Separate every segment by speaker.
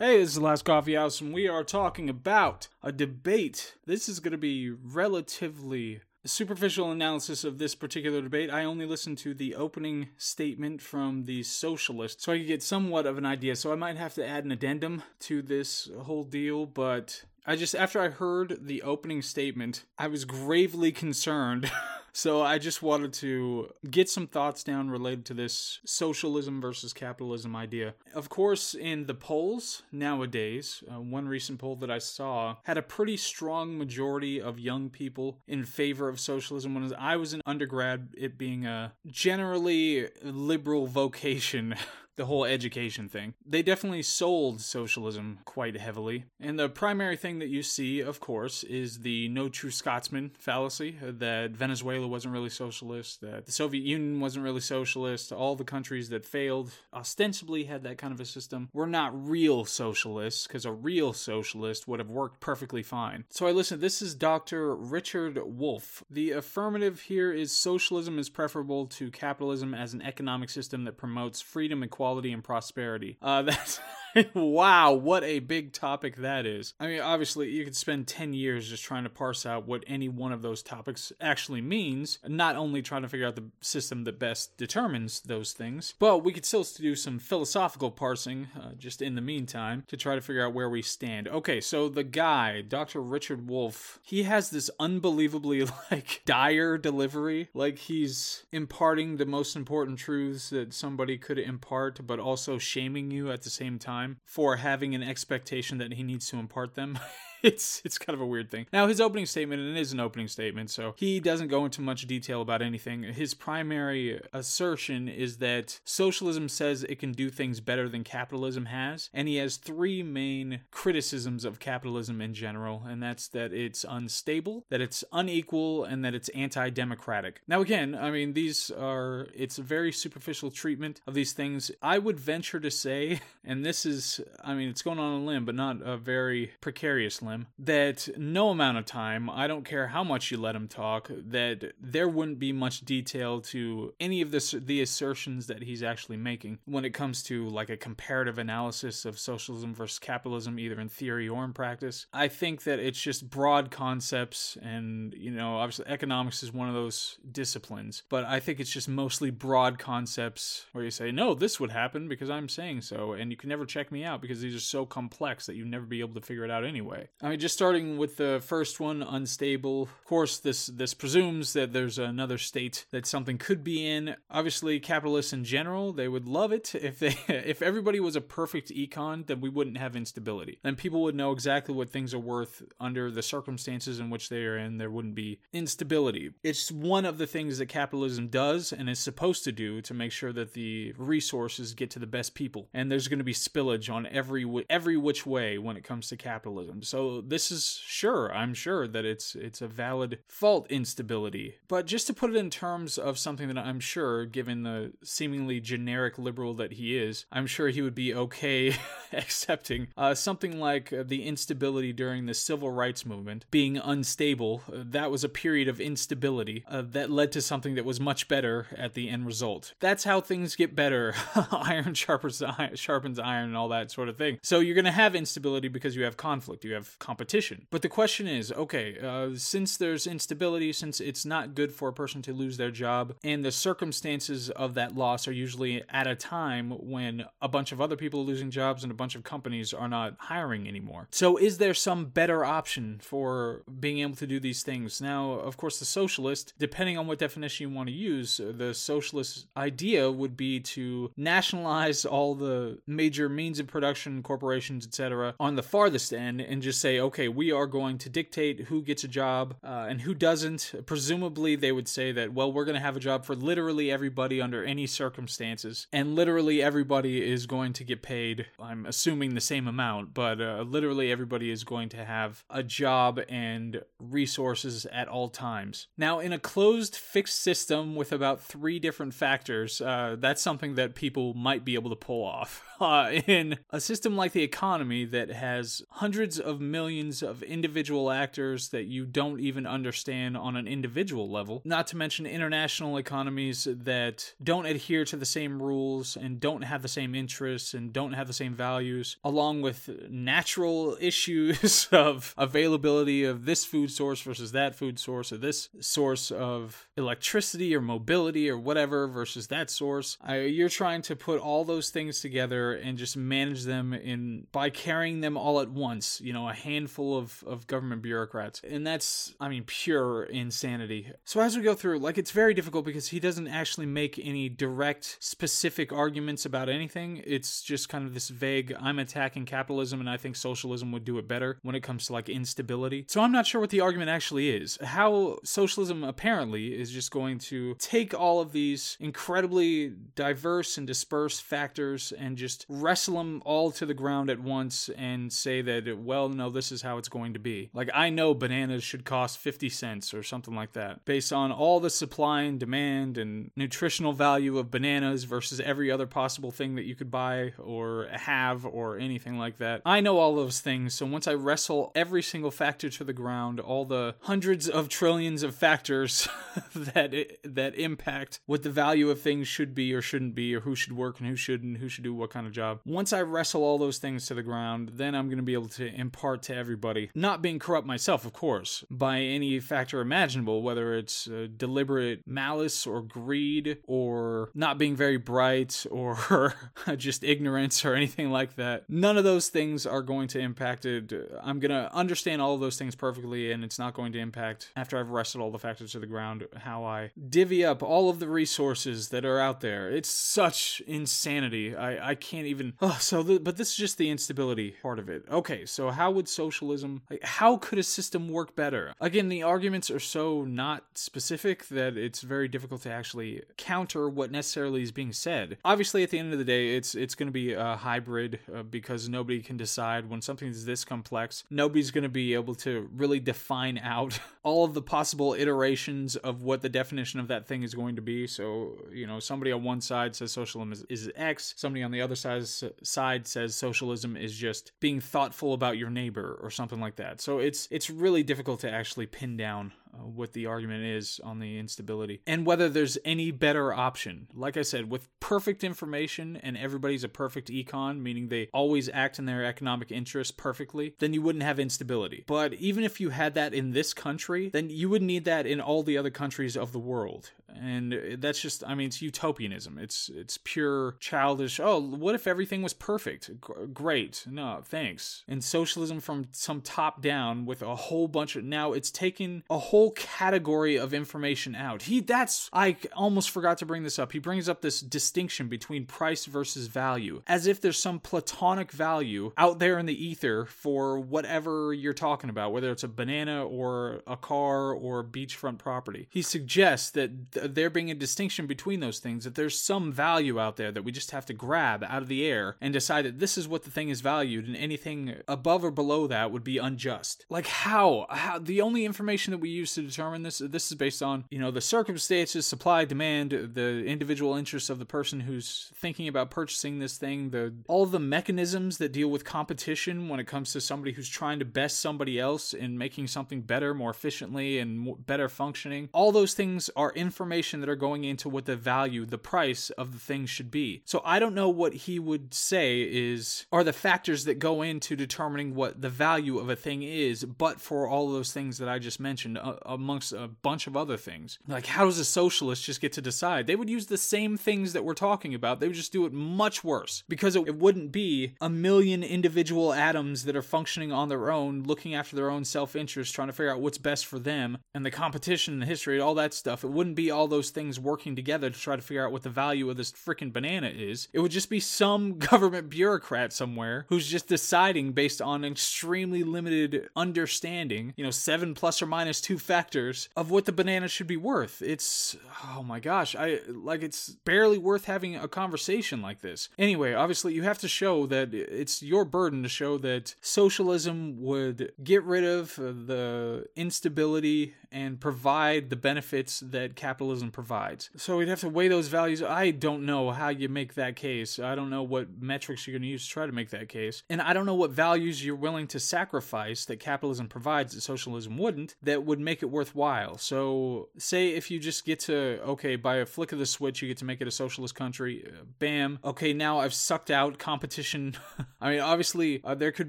Speaker 1: Hey, this is the Last Coffee House, and we are talking about a debate. This is going to be relatively superficial analysis of this particular debate. I only listened to the opening statement from the socialist, so I could get somewhat of an idea. So I might have to add an addendum to this whole deal, but I just, after I heard the opening statement, I was gravely concerned. So I just wanted to get some thoughts down related to this socialism versus capitalism idea. Of course, in the polls nowadays, uh, one recent poll that I saw had a pretty strong majority of young people in favor of socialism. When I was an undergrad, it being a generally liberal vocation. the whole education thing. They definitely sold socialism quite heavily. And the primary thing that you see, of course, is the no true Scotsman fallacy uh, that Venezuela wasn't really socialist, that the Soviet Union wasn't really socialist, all the countries that failed ostensibly had that kind of a system were not real socialists because a real socialist would have worked perfectly fine. So I listen, this is Dr. Richard Wolff. The affirmative here is socialism is preferable to capitalism as an economic system that promotes freedom, equality, equality and prosperity. Uh, that's wow, what a big topic that is. I mean, obviously, you could spend 10 years just trying to parse out what any one of those topics actually means, not only trying to figure out the system that best determines those things, but we could still do some philosophical parsing uh, just in the meantime to try to figure out where we stand. Okay, so the guy, Dr. Richard Wolff, he has this unbelievably like dire delivery, like he's imparting the most important truths that somebody could impart, but also shaming you at the same time time for having an expectation that he needs to impart them. it's it's kind of a weird thing. Now his opening statement, and it is an opening statement, so he doesn't go into much detail about anything. His primary assertion is that socialism says it can do things better than capitalism has, and he has three main criticisms of capitalism in general, and that's that it's unstable, that it's unequal, and that it's anti-democratic. Now again, I mean these are it's a very superficial treatment of these things. I would venture to say, and this is I mean it's going on a limb, but not a very precarious limb that no amount of time, I don't care how much you let him talk, that there wouldn't be much detail to any of the, the assertions that he's actually making when it comes to like a comparative analysis of socialism versus capitalism, either in theory or in practice. I think that it's just broad concepts, and you know, obviously, economics is one of those disciplines, but I think it's just mostly broad concepts where you say, no, this would happen because I'm saying so, and you can never check me out because these are so complex that you'd never be able to figure it out anyway. I mean, just starting with the first one, unstable. Of course, this this presumes that there's another state that something could be in. Obviously, capitalists in general, they would love it if they if everybody was a perfect econ, then we wouldn't have instability. Then people would know exactly what things are worth under the circumstances in which they are in. There wouldn't be instability. It's one of the things that capitalism does and is supposed to do to make sure that the resources get to the best people. And there's going to be spillage on every every which way when it comes to capitalism. So this is sure, I'm sure that it's it's a valid fault instability. But just to put it in terms of something that I'm sure, given the seemingly generic liberal that he is, I'm sure he would be okay accepting uh, something like uh, the instability during the civil rights movement being unstable. Uh, that was a period of instability uh, that led to something that was much better at the end result. That's how things get better. iron sharpens iron, sharpens iron and all that sort of thing. So you're going to have instability because you have conflict. You have competition. But the question is okay, uh, since there's instability, since it's not good for a person to lose their job, and the circumstances of that loss are usually at a time when a bunch of other people are losing jobs and a bunch of companies are not hiring anymore. So, is there some better option for being able to do these things? Now, of course, the socialist, depending on what definition you want to use, the socialist idea would be to nationalize all the major means of production, corporations, etc., on the farthest end and just say, say, okay, we are going to dictate who gets a job uh, and who doesn't. Presumably, they would say that, well, we're going to have a job for literally everybody under any circumstances, and literally everybody is going to get paid. I'm assuming the same amount, but uh, literally everybody is going to have a job and resources at all times. Now, in a closed, fixed system with about three different factors, uh, that's something that people might be able to pull off. Uh, in a system like the economy that has hundreds of millions millions of individual actors that you don't even understand on an individual level, not to mention international economies that don't adhere to the same rules and don't have the same interests and don't have the same values, along with natural issues of availability of this food source versus that food source or this source of electricity or mobility or whatever versus that source. I, you're trying to put all those things together and just manage them in by carrying them all at once, you know, a handful of, of government bureaucrats. And that's, I mean, pure insanity. So as we go through, like, it's very difficult because he doesn't actually make any direct, specific arguments about anything. It's just kind of this vague, I'm attacking capitalism and I think socialism would do it better when it comes to like instability. So I'm not sure what the argument actually is. How socialism apparently is just going to take all of these incredibly diverse and dispersed factors and just wrestle them all to the ground at once and say that, well, no, this is how it's going to be. Like, I know bananas should cost 50 cents or something like that, based on all the supply and demand and nutritional value of bananas versus every other possible thing that you could buy or have or anything like that. I know all those things, so once I wrestle every single factor to the ground, all the hundreds of trillions of factors that that impact what the value of things should be or shouldn't be, or who should work and who shouldn't, who should do what kind of job. Once I wrestle all those things to the ground, then I'm going to be able to impart to everybody, not being corrupt myself, of course, by any factor imaginable, whether it's uh, deliberate malice or greed or not being very bright or just ignorance or anything like that. None of those things are going to impact it. I'm going to understand all of those things perfectly, and it's not going to impact, after I've wrestled all the factors to the ground, how I divvy up all of the resources that are out there. It's such insanity. I, I can't even. Oh, so, the, but this is just the instability part of it. Okay, so how would socialism, like, how could a system work better? Again, the arguments are so not specific that it's very difficult to actually counter what necessarily is being said. Obviously, at the end of the day, it's it's going to be a hybrid uh, because nobody can decide when something is this complex. Nobody's going to be able to really define out all of the possible iterations of what the definition of that thing is going to be. So, you know, somebody on one side says socialism is, is X, somebody on the other side, side says socialism is just being thoughtful about your neighbor or something like that. So it's it's really difficult to actually pin down uh, what the argument is on the instability and whether there's any better option. Like I said, with perfect information and everybody's a perfect econ, meaning they always act in their economic interest perfectly, then you wouldn't have instability. But even if you had that in this country, then you would need that in all the other countries of the world and uh, that's just i mean it's utopianism. It's it's pure childish oh what if everything was perfect? G- great. No thanks. And socialism from some top down with a whole bunch of now it's taken a whole category of information out. He that's i almost forgot to bring this up. He brings up this distinction between price versus value as if there's some platonic value out there in the ether for whatever you're talking about whether it's a banana or a car or beachfront property. He suggests that there being a distinction between those things, that there's some value out there that we just have to grab out of the air and decide that this is what the thing is valued, and anything above or below that would be unjust. Like how? How the only information that we use to determine this this is based on you know the circumstances, supply, demand, the individual interests of the person who's thinking about purchasing this thing, the all the mechanisms that deal with competition when it comes to somebody who's trying to best somebody else in making something better, more efficiently, and better functioning. All those things are information information that are going into what the value, the price of the thing should be. So I don't know what he would say is are the factors that go into determining what the value of a thing is, but for all those things that I just mentioned, uh, amongst a bunch of other things. Like, how does a socialist just get to decide? They would use the same things that we're talking about, they would just do it much worse because it, it wouldn't be a million individual atoms that are functioning on their own, looking after their own self interest, trying to figure out what's best for them, and the competition and the history, all that stuff. It wouldn't be all those things working together to try to figure out what the value of this freaking banana is. It would just be some government bureaucrat somewhere who's just deciding based on extremely limited understanding, you know, seven plus or minus two factors of what the banana should be worth. It's, oh my gosh, I like it's barely worth having a conversation like this. Anyway, obviously, you have to show that it's your burden to show that socialism would get rid of the instability and provide the benefits that capitalism capitalism provides. So we'd have to weigh those values. I don't know how you make that case. I don't know what metrics you're going to use to try to make that case. And I don't know what values you're willing to sacrifice that capitalism provides that socialism wouldn't that would make it worthwhile. So, say if you just get to, okay, by a flick of the switch, you get to make it a socialist country, uh, bam, okay, now I've sucked out competition. I mean, obviously, uh, there could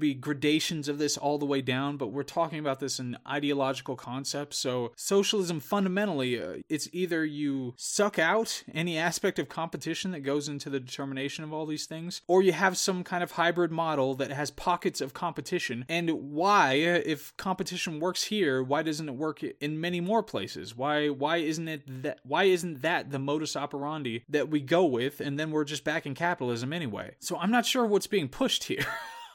Speaker 1: be gradations of this all the way down, but we're talking about this in ideological concepts. So, socialism fundamentally, uh, it's either you suck out any aspect of competition that goes into the determination of all these things, or you have some kind of hybrid model that has pockets of competition. And why, if competition works here, why doesn't it work in many more places? Why why isn't it that why isn't that the modus operandi that we go with and then we're just back in capitalism anyway? So I'm not sure what's being pushed here.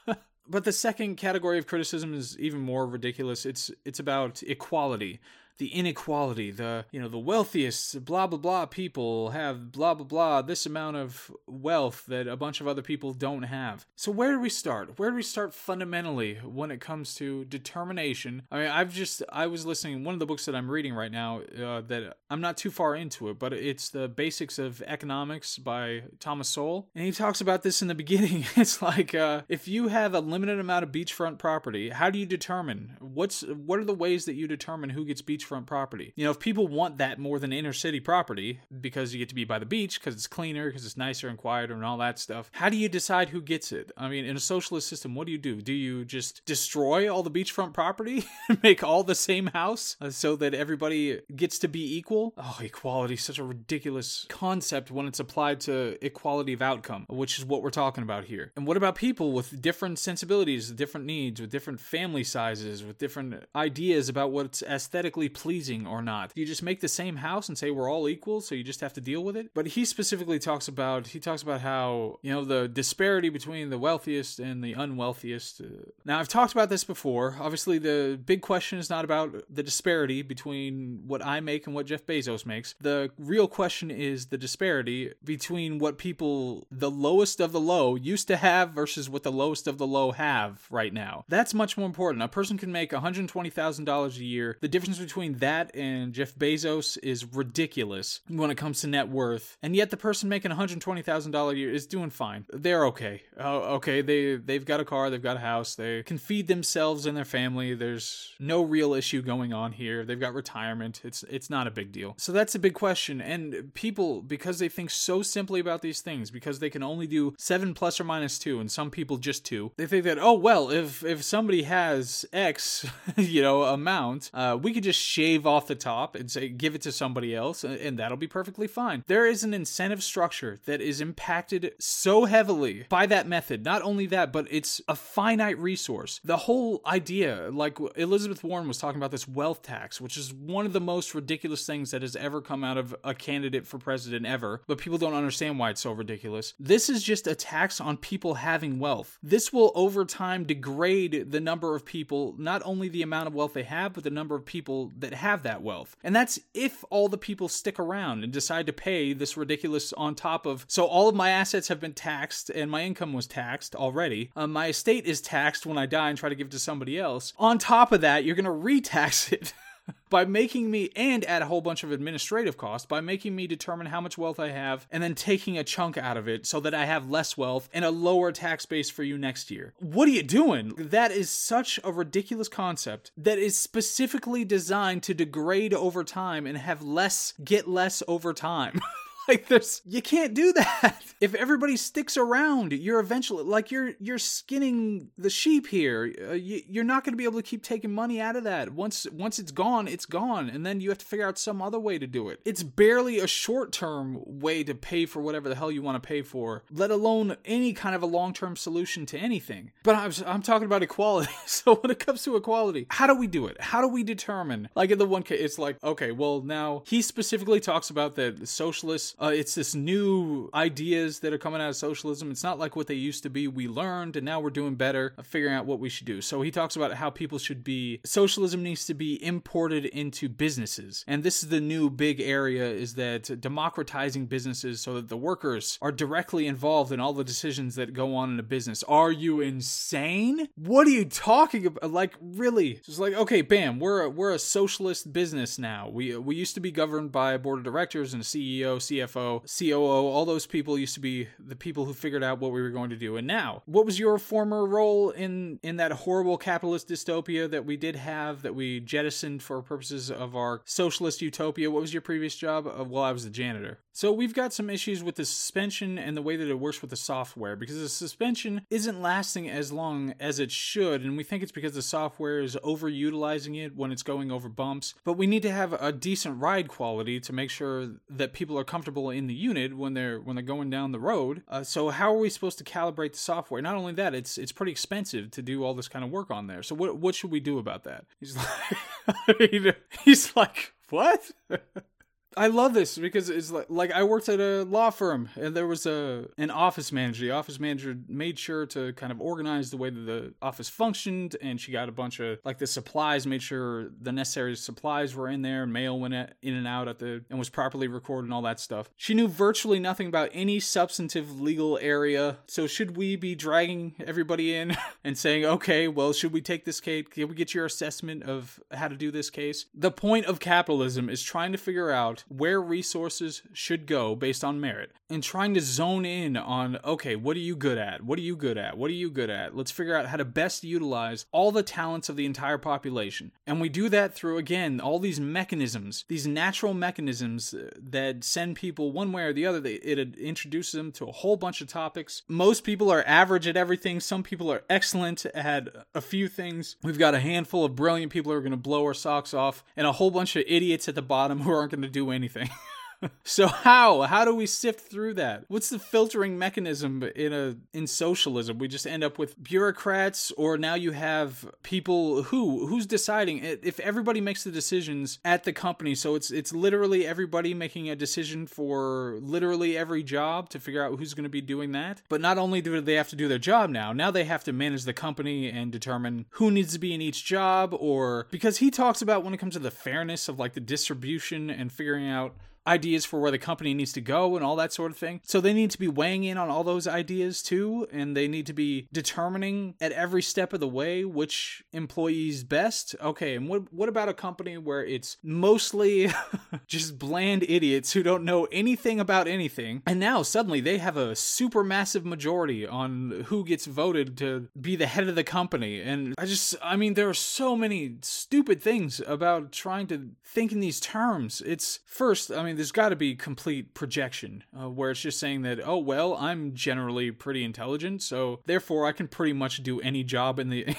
Speaker 1: but the second category of criticism is even more ridiculous. It's it's about equality the inequality, the you know the wealthiest blah blah blah people have blah blah blah this amount of wealth that a bunch of other people don't have. So where do we start? Where do we start fundamentally when it comes to determination? I mean, I've just I was listening one of the books that I'm reading right now uh, that I'm not too far into it, but it's the Basics of Economics by Thomas Sowell, and he talks about this in the beginning. It's like uh, if you have a limited amount of beachfront property, how do you determine what's what are the ways that you determine who gets beach beachfront property. You know, if people want that more than inner city property because you get to be by the beach, because it's cleaner, because it's nicer and quieter and all that stuff, how do you decide who gets it? I mean, in a socialist system, what do you do? Do you just destroy all the beachfront property and make all the same house uh, so that everybody gets to be equal? Oh, equality is such a ridiculous concept when it's applied to equality of outcome, which is what we're talking about here. And what about people with different sensibilities, different needs, with different family sizes, with different ideas about what's aesthetically pleasing or not. You just make the same house and say we're all equal, so you just have to deal with it. But he specifically talks about he talks about how you know the disparity between the wealthiest and the unwealthiest. Uh, now I've talked about this before. Obviously, the big question is not about the disparity between what I make and what Jeff Bezos makes. The real question is the disparity between what people the lowest of the low used to have versus what the lowest of the low have right now. That's much more important. A person can make $120,000 a year. The difference between between that and Jeff Bezos is ridiculous when it comes to net worth. And yet the person making $120,000 a year is doing fine. They're okay. Uh, okay, they they've got a car, they've got a house, they can feed themselves and their family. There's no real issue going on here. They've got retirement. It's it's not a big deal. So that's a big question. And people because they think so simply about these things because they can only do 7 plus or minus 2 and some people just 2. They think that oh well, if if somebody has x, you know, amount, uh, we could just shave off the top and say give it to somebody else and that'll be perfectly fine. There is an incentive structure that is impacted so heavily by that method. Not only that, but it's a finite resource. The whole idea, like Elizabeth Warren was talking about this wealth tax, which is one of the most ridiculous things that has ever come out of a candidate for president ever, but people don't understand why it's so ridiculous. This is just a tax on people having wealth. This will over time degrade the number of people, not only the amount of wealth they have, but the number of people that have that wealth. And that's if all the people stick around and decide to pay this ridiculous on top of. So all of my assets have been taxed and my income was taxed already. Um, my estate is taxed when I die and try to give it to somebody else. On top of that, you're going to retax it. by making me and add a whole bunch of administrative costs by making me determine how much wealth I have and then taking a chunk out of it so that I have less wealth and a lower tax base for you next year. What are you doing? That is such a ridiculous concept that is specifically designed to degrade over time and have less get less over time. like there's you can't do that. If everybody sticks around, you're eventually like you're you're skinning the sheep here. Uh, you, you're not going to be able to keep taking money out of that. Once once it's gone, it's gone, and then you have to figure out some other way to do it. It's barely a short-term way to pay for whatever the hell you want to pay for, let alone any kind of a long-term solution to anything. But I'm I'm talking about equality. so when it comes to equality, how do we do it? How do we determine? Like in the one case, it's like okay, well now he specifically talks about that socialists Uh, it's this new ideas that are coming out of socialism. It's not like what they used to be. We learned, and now we're doing better, figuring out what we should do. So he talks about how people should be. Socialism needs to be imported into businesses, and this is the new big area: is that democratizing businesses so that the workers are directly involved in all the decisions that go on in a business. Are you insane? What are you talking about? Like really? It's like okay, bam, we're a, we're a socialist business now. We we used to be governed by a board of directors and a CEO, CFO, COO. All those people used to be the people who figured out what we were going to do. And now, what was your former role in in that horrible capitalist dystopia that we did have that we jettisoned for purposes of our socialist utopia? What was your previous job? Uh, well, I was the janitor. So we've got some issues with the suspension and the way that it works with the software because the suspension isn't lasting as long as it should, and we think it's because the software is overutilizing it when it's going over bumps. But we need to have a decent ride quality to make sure that people are comfortable in the unit when they're when they're going down the road. Uh, so how are we supposed to calibrate the software? Not only that, it's it's pretty expensive to do all this kind of work on there. So what what should we do about that? He's like, he's like, what? I love this because it's like like I worked at a law firm and there was a an office manager. The office manager made sure to kind of organize the way that the office functioned, and she got a bunch of like the supplies, made sure the necessary supplies were in there, mail went in and out at the and was properly recorded and all that stuff. She knew virtually nothing about any substantive legal area. So should we be dragging everybody in and saying, okay, well, should we take this case? Can we get your assessment of how to do this case? The point of capitalism is trying to figure out where resources should go based on merit and trying to zone in on okay, what are you good at? What are you good at? What are you good at? Let's figure out how to best utilize all the talents of the entire population. And we do that through again all these mechanisms, these natural mechanisms uh, that send people one way or the other. It introduces them to a whole bunch of topics. Most people are average at everything. Some people are excellent at a few things. We've got a handful of brilliant people who are going to blow our socks off and a whole bunch of idiots at the bottom who aren't going to do anything anything. so how? How do we sift through that? What's the filtering mechanism in a in socialism? We just end up with bureaucrats or now you have people who who's deciding? If everybody makes the decisions at the company so it's it's literally everybody making a decision for literally every job to figure out who's going to be doing that. But not only do they have to do their job now now they have to manage the company and determine who needs to be in each job or because he talks about when it comes to the fairness of like the distribution and figuring out ideas for where the company needs to go and all that sort of thing. So they need to be weighing in on all those ideas too, and they need to be determining at every step of the way which employees best. Okay, and what what about a company where it's mostly just bland idiots who don't know anything about anything, and now suddenly they have a super massive majority on who gets voted to be the head of the company. And I just I mean there are so many stupid things about trying to think in these terms. It's first, I mean there's got to be complete projection uh, where it's just saying that, oh, well, I'm generally pretty intelligent, so therefore I can pretty much do any job in the.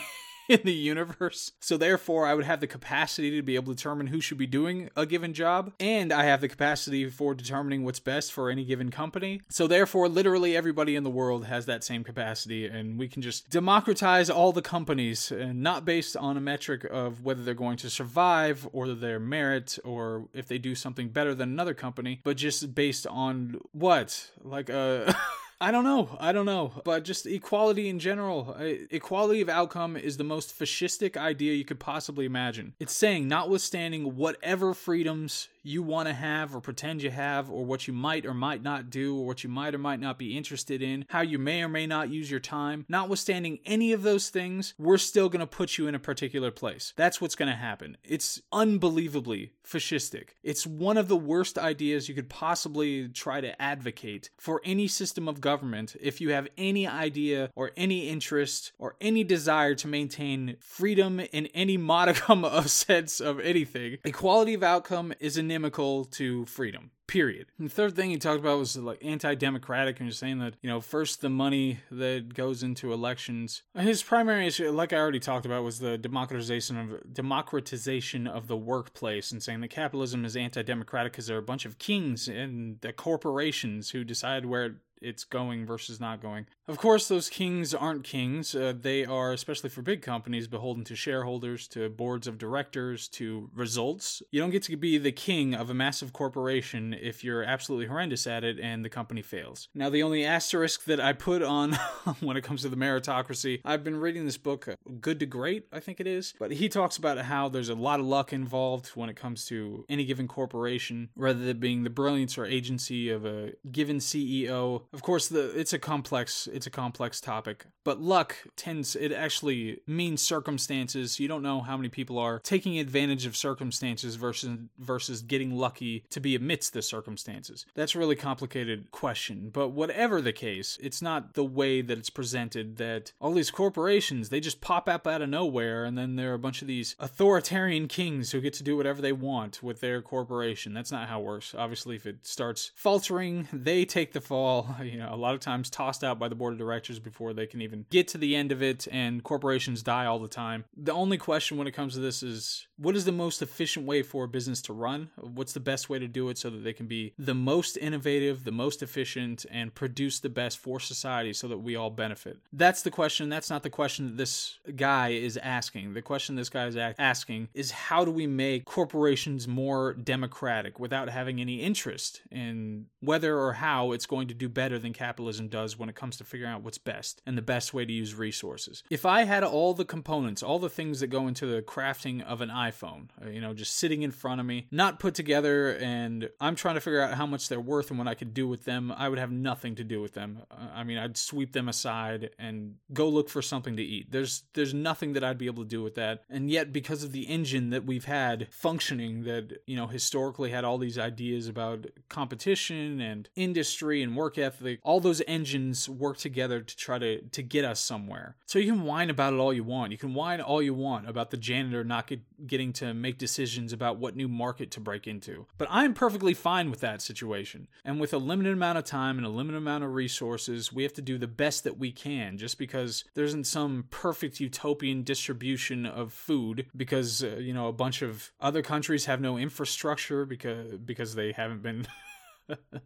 Speaker 1: in the universe. So therefore, I would have the capacity to be able to determine who should be doing a given job, and I have the capacity for determining what's best for any given company. So therefore, literally everybody in the world has that same capacity, and we can just democratize all the companies, and not based on a metric of whether they're going to survive or their merit or if they do something better than another company, but just based on what? Like uh, a I don't know. I don't know. But just equality in general, equality of outcome is the most fascistic idea you could possibly imagine. It's saying, notwithstanding whatever freedoms you want to have or pretend you have, or what you might or might not do, or what you might or might not be interested in, how you may or may not use your time, notwithstanding any of those things, we're still going to put you in a particular place. That's what's going to happen. It's unbelievably fascistic. It's one of the worst ideas you could possibly try to advocate for any system of government if you have any idea or any interest or any desire to maintain freedom in any modicum of sense of anything. Equality of outcome is an inimical to freedom. Period. And the third thing he talked about was like anti-democratic, and saying that you know first the money that goes into elections. His primary issue, like I already talked about, was the democratization of democratization of the workplace, and saying that capitalism is anti-democratic because there are a bunch of kings and the corporations who decide where it's going versus not going. Of course, those kings aren't kings. Uh, they are, especially for big companies, beholden to shareholders, to boards of directors, to results. You don't get to be the king of a massive corporation if you're absolutely horrendous at it and the company fails. Now, the only asterisk that I put on when it comes to the meritocracy, I've been reading this book, uh, Good to Great, I think it is, but he talks about how there's a lot of luck involved when it comes to any given corporation, rather than being the brilliance or agency of a given CEO. Of course, the it's a complex it's a complex topic, but luck tends it actually means circumstances. You don't know how many people are taking advantage of circumstances versus versus getting lucky to be amidst the circumstances. That's a really complicated question, but whatever the case, it's not the way that it's presented that all these corporations they just pop up out of nowhere and then there are a bunch of these authoritarian kings who get to do whatever they want with their corporation. That's not how it works. Obviously, if it starts faltering, they take the fall. You know, a lot of times tossed out by the board of directors before they can even get to the end of it, and corporations die all the time. The only question when it comes to this is what is the most efficient way for a business to run? What's the best way to do it so that they can be the most innovative, the most efficient, and produce the best for society so that we all benefit? That's the question. That's not the question that this guy is asking. The question this guy is asking is how do we make corporations more democratic without having any interest in whether or how it's going to do better than capitalism does when it comes to figuring out what's best and the best way to use resources. If I had all the components, all the things that go into the crafting of an iPhone, uh, you know, just sitting in front of me, not put together, and I'm trying to figure out how much they're worth and what I could do with them, I would have nothing to do with them. Uh, I mean, I'd sweep them aside and go look for something to eat. There's there's nothing that I'd be able to do with that. And yet because of the engine that we've had functioning that, you know, historically had all these ideas about competition and industry and work ethic, all those engines work together to try to to get us somewhere. So you can whine about it all you want. You can whine all you want about the janitor not get, getting to make decisions about what new market to break into. But I'm perfectly fine with that situation. And with a limited amount of time and a limited amount of resources, we have to do the best that we can just because there isn't some perfect utopian distribution of food because uh, you know a bunch of other countries have no infrastructure because because they haven't been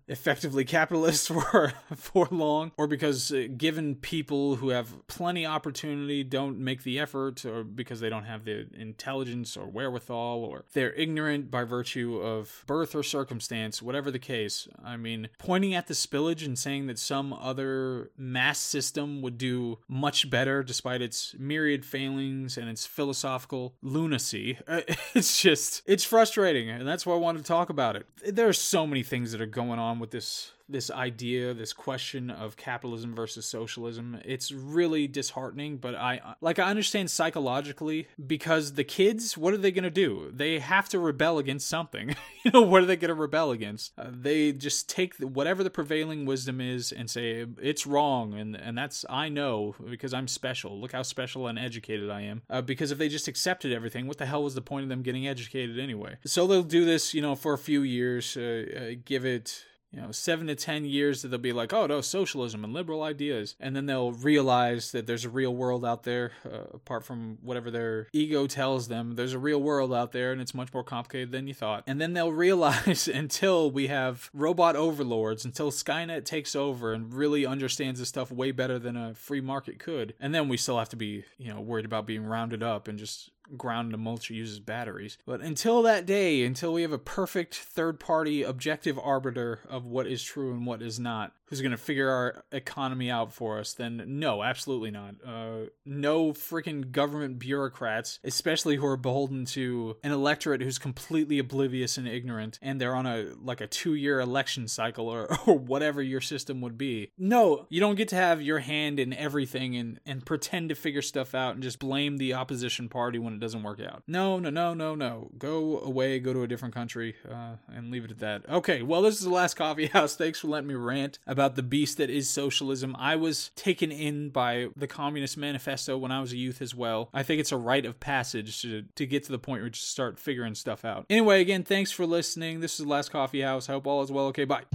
Speaker 1: effectively capitalist for for long or because uh, given people who have plenty opportunity don't make the effort or because they don't have the intelligence or wherewithal or they're ignorant by virtue of birth or circumstance whatever the case i mean pointing at the spillage and saying that some other mass system would do much better despite its myriad failings and its philosophical lunacy it's just it's frustrating and that's why i wanted to talk about it. There are so many things that are going on with this this idea, this question of capitalism versus socialism. It's really disheartening, but I like I understand psychologically because the kids, what are they going to do? They have to rebel against something. you know, what are they going to rebel against? Uh, they just take the, whatever the prevailing wisdom is and say it's wrong and and that's I know because I'm special. Look how special and educated I am. Uh, because if they just accepted everything, what the hell was the point of them getting educated anyway? So they'll do this, you know, for a few years, uh, uh give it you know, seven to ten years that they'll be like, oh no, socialism and liberal ideas, and then they'll realize that there's a real world out there, uh, apart from whatever their ego tells them. There's a real world out there, and it's much more complicated than you thought. And then they'll realize until we have robot overlords, until Skynet takes over and really understands this stuff way better than a free market could, and then we still have to be, you know, worried about being rounded up and just ground to mulch uses batteries. But until that day, until we have a perfect third party objective arbiter of what is true and what is not, who's going to figure our economy out for us, then no, absolutely not. Uh, no freaking government bureaucrats, especially who are beholden to an electorate who's completely oblivious and ignorant, and they're on a like a two year election cycle or, or whatever your system would be. No, you don't get to have your hand in everything and, and pretend to figure stuff out and just blame the opposition party when it doesn't work out. No, no, no, no, no. Go away, go to a different country, uh, and leave it at that. Okay, well, this is the last coffee house. Thanks for letting me rant about about the beast that is socialism. I was taken in by the Communist Manifesto when I was a youth as well. I think it's a rite of passage to, to get to the point where you just start figuring stuff out. Anyway, again, thanks for listening. This is the Last Coffee House. I hope all is well. Okay, bye.